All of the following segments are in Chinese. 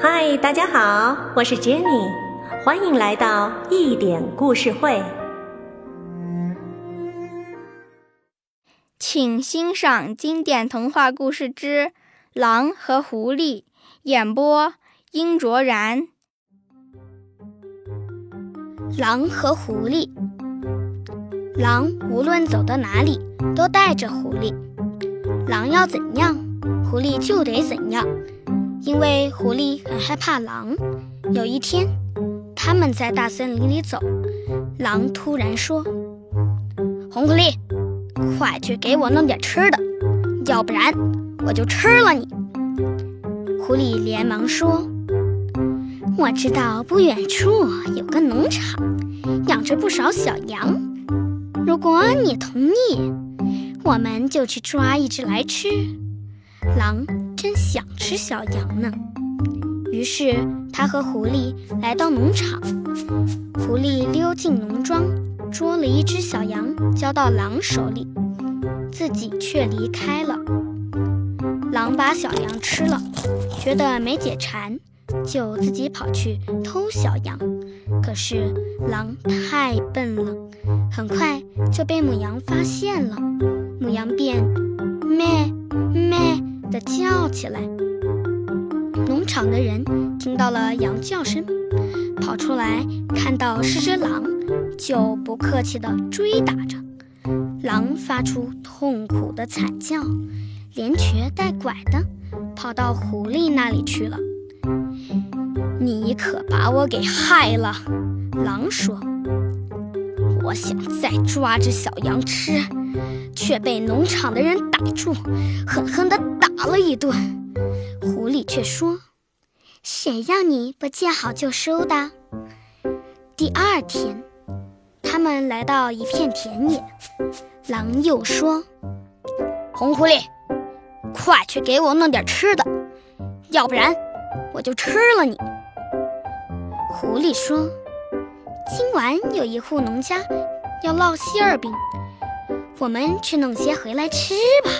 嗨，大家好，我是 Jenny，欢迎来到一点故事会。请欣赏经典童话故事之《狼和狐狸》，演播殷卓然。狼和狐狸，狼无论走到哪里都带着狐狸，狼要怎样，狐狸就得怎样，因为狐狸很害怕狼。有一天，他们在大森林里走，狼突然说：“红狐狸，快去给我弄点吃的，要不然我就吃了你。”狐狸连忙说。我知道不远处有个农场，养着不少小羊。如果你同意，我们就去抓一只来吃。狼真想吃小羊呢。于是他和狐狸来到农场，狐狸溜进农庄，捉了一只小羊，交到狼手里，自己却离开了。狼把小羊吃了，觉得没解馋。就自己跑去偷小羊，可是狼太笨了，很快就被母羊发现了。母羊便咩咩地叫起来。农场的人听到了羊叫声，跑出来看到是只狼，就不客气地追打着。狼发出痛苦的惨叫，连瘸带拐的跑到狐狸那里去了。你可把我给害了，狼说。我想再抓只小羊吃，却被农场的人逮住，狠狠地打了一顿。狐狸却说：“谁让你不见好就收的？”第二天，他们来到一片田野，狼又说：“红狐狸，快去给我弄点吃的，要不然我就吃了你。”狐狸说：“今晚有一户农家要烙馅儿饼，我们去弄些回来吃吧。”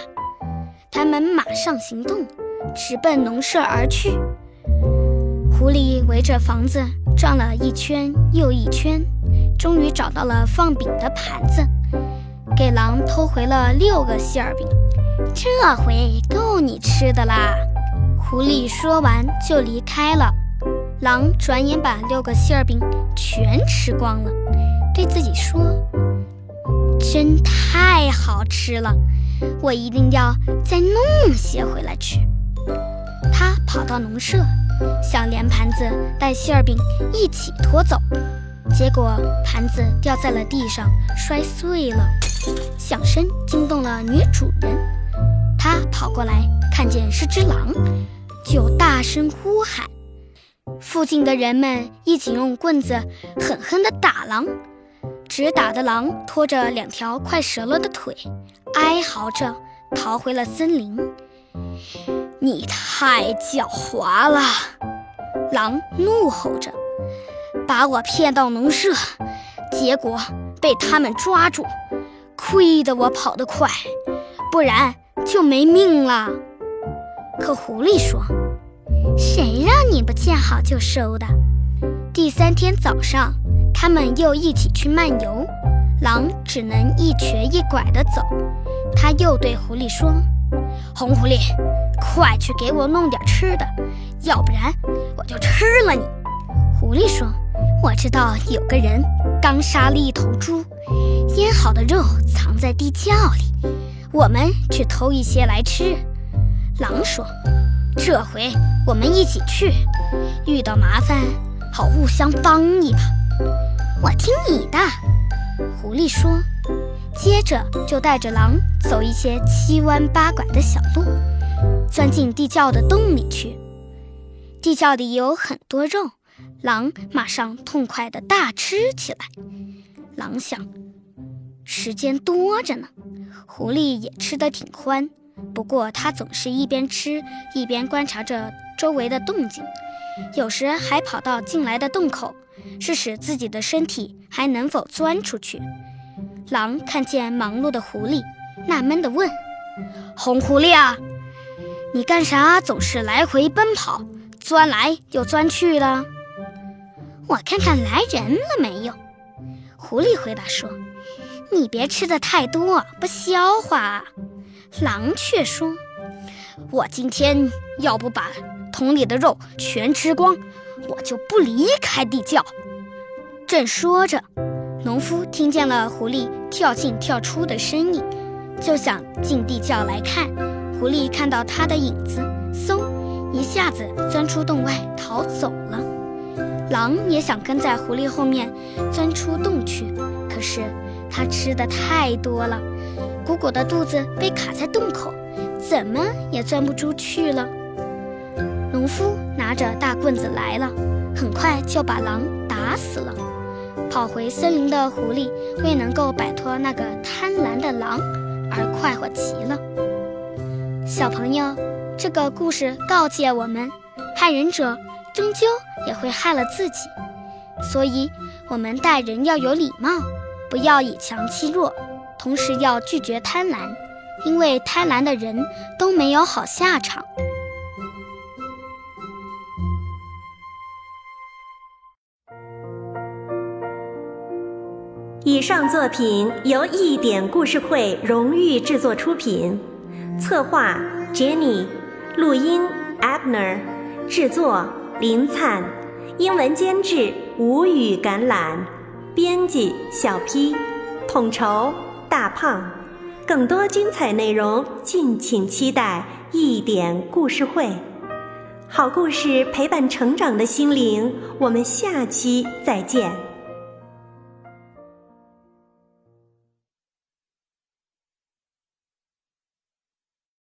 他们马上行动，直奔农舍而去。狐狸围着房子转了一圈又一圈，终于找到了放饼的盘子，给狼偷回了六个馅儿饼。这回够你吃的啦！狐狸说完就离开了。狼转眼把六个馅儿饼全吃光了，对自己说：“真太好吃了，我一定要再弄些回来吃。”他跑到农舍，想连盘子带馅饼一起拖走，结果盘子掉在了地上，摔碎了，响声惊动了女主人。她跑过来，看见是只狼，就大声呼喊。附近的人们一起用棍子狠狠地打狼，直打的狼拖着两条快折了的腿，哀嚎着逃回了森林。你太狡猾了，狼怒吼着，把我骗到农舍，结果被他们抓住，亏得我跑得快，不然就没命了。可狐狸说。谁让你不见好就收的？第三天早上，他们又一起去漫游，狼只能一瘸一拐地走。他又对狐狸说：“红狐狸，快去给我弄点吃的，要不然我就吃了你。”狐狸说：“我知道有个人刚杀了一头猪，腌好的肉藏在地窖里，我们去偷一些来吃。”狼说。这回我们一起去，遇到麻烦好互相帮一把。我听你的，狐狸说。接着就带着狼走一些七弯八拐的小路，钻进地窖的洞里去。地窖里有很多肉，狼马上痛快地大吃起来。狼想，时间多着呢，狐狸也吃得挺欢。不过，它总是一边吃一边观察着周围的动静，有时还跑到进来的洞口，试试自己的身体还能否钻出去。狼看见忙碌的狐狸，纳闷地问：“红狐狸啊，你干啥总是来回奔跑，钻来又钻去了。我看看来人了没有。狐狸回答说：“你别吃的太多，不消化。”狼却说：“我今天要不把桶里的肉全吃光，我就不离开地窖。”正说着，农夫听见了狐狸跳进跳出的声音，就想进地窖来看。狐狸看到他的影子，嗖，一下子钻出洞外逃走了。狼也想跟在狐狸后面钻出洞去，可是它吃的太多了，鼓鼓的肚子被卡在洞口，怎么也钻不出去了。农夫拿着大棍子来了，很快就把狼打死了。跑回森林的狐狸为能够摆脱那个贪婪的狼，而快活极了。小朋友，这个故事告诫我们，害人者终究也会害了自己，所以我们待人要有礼貌，不要以强欺弱，同时要拒绝贪婪，因为贪婪的人都没有好下场。以上作品由一点故事会荣誉制作出品，策划 Jenny，录音 Abner，制作林灿，英文监制吴语橄榄，编辑小 P，统筹大胖。更多精彩内容，敬请期待一点故事会。好故事陪伴成长的心灵，我们下期再见。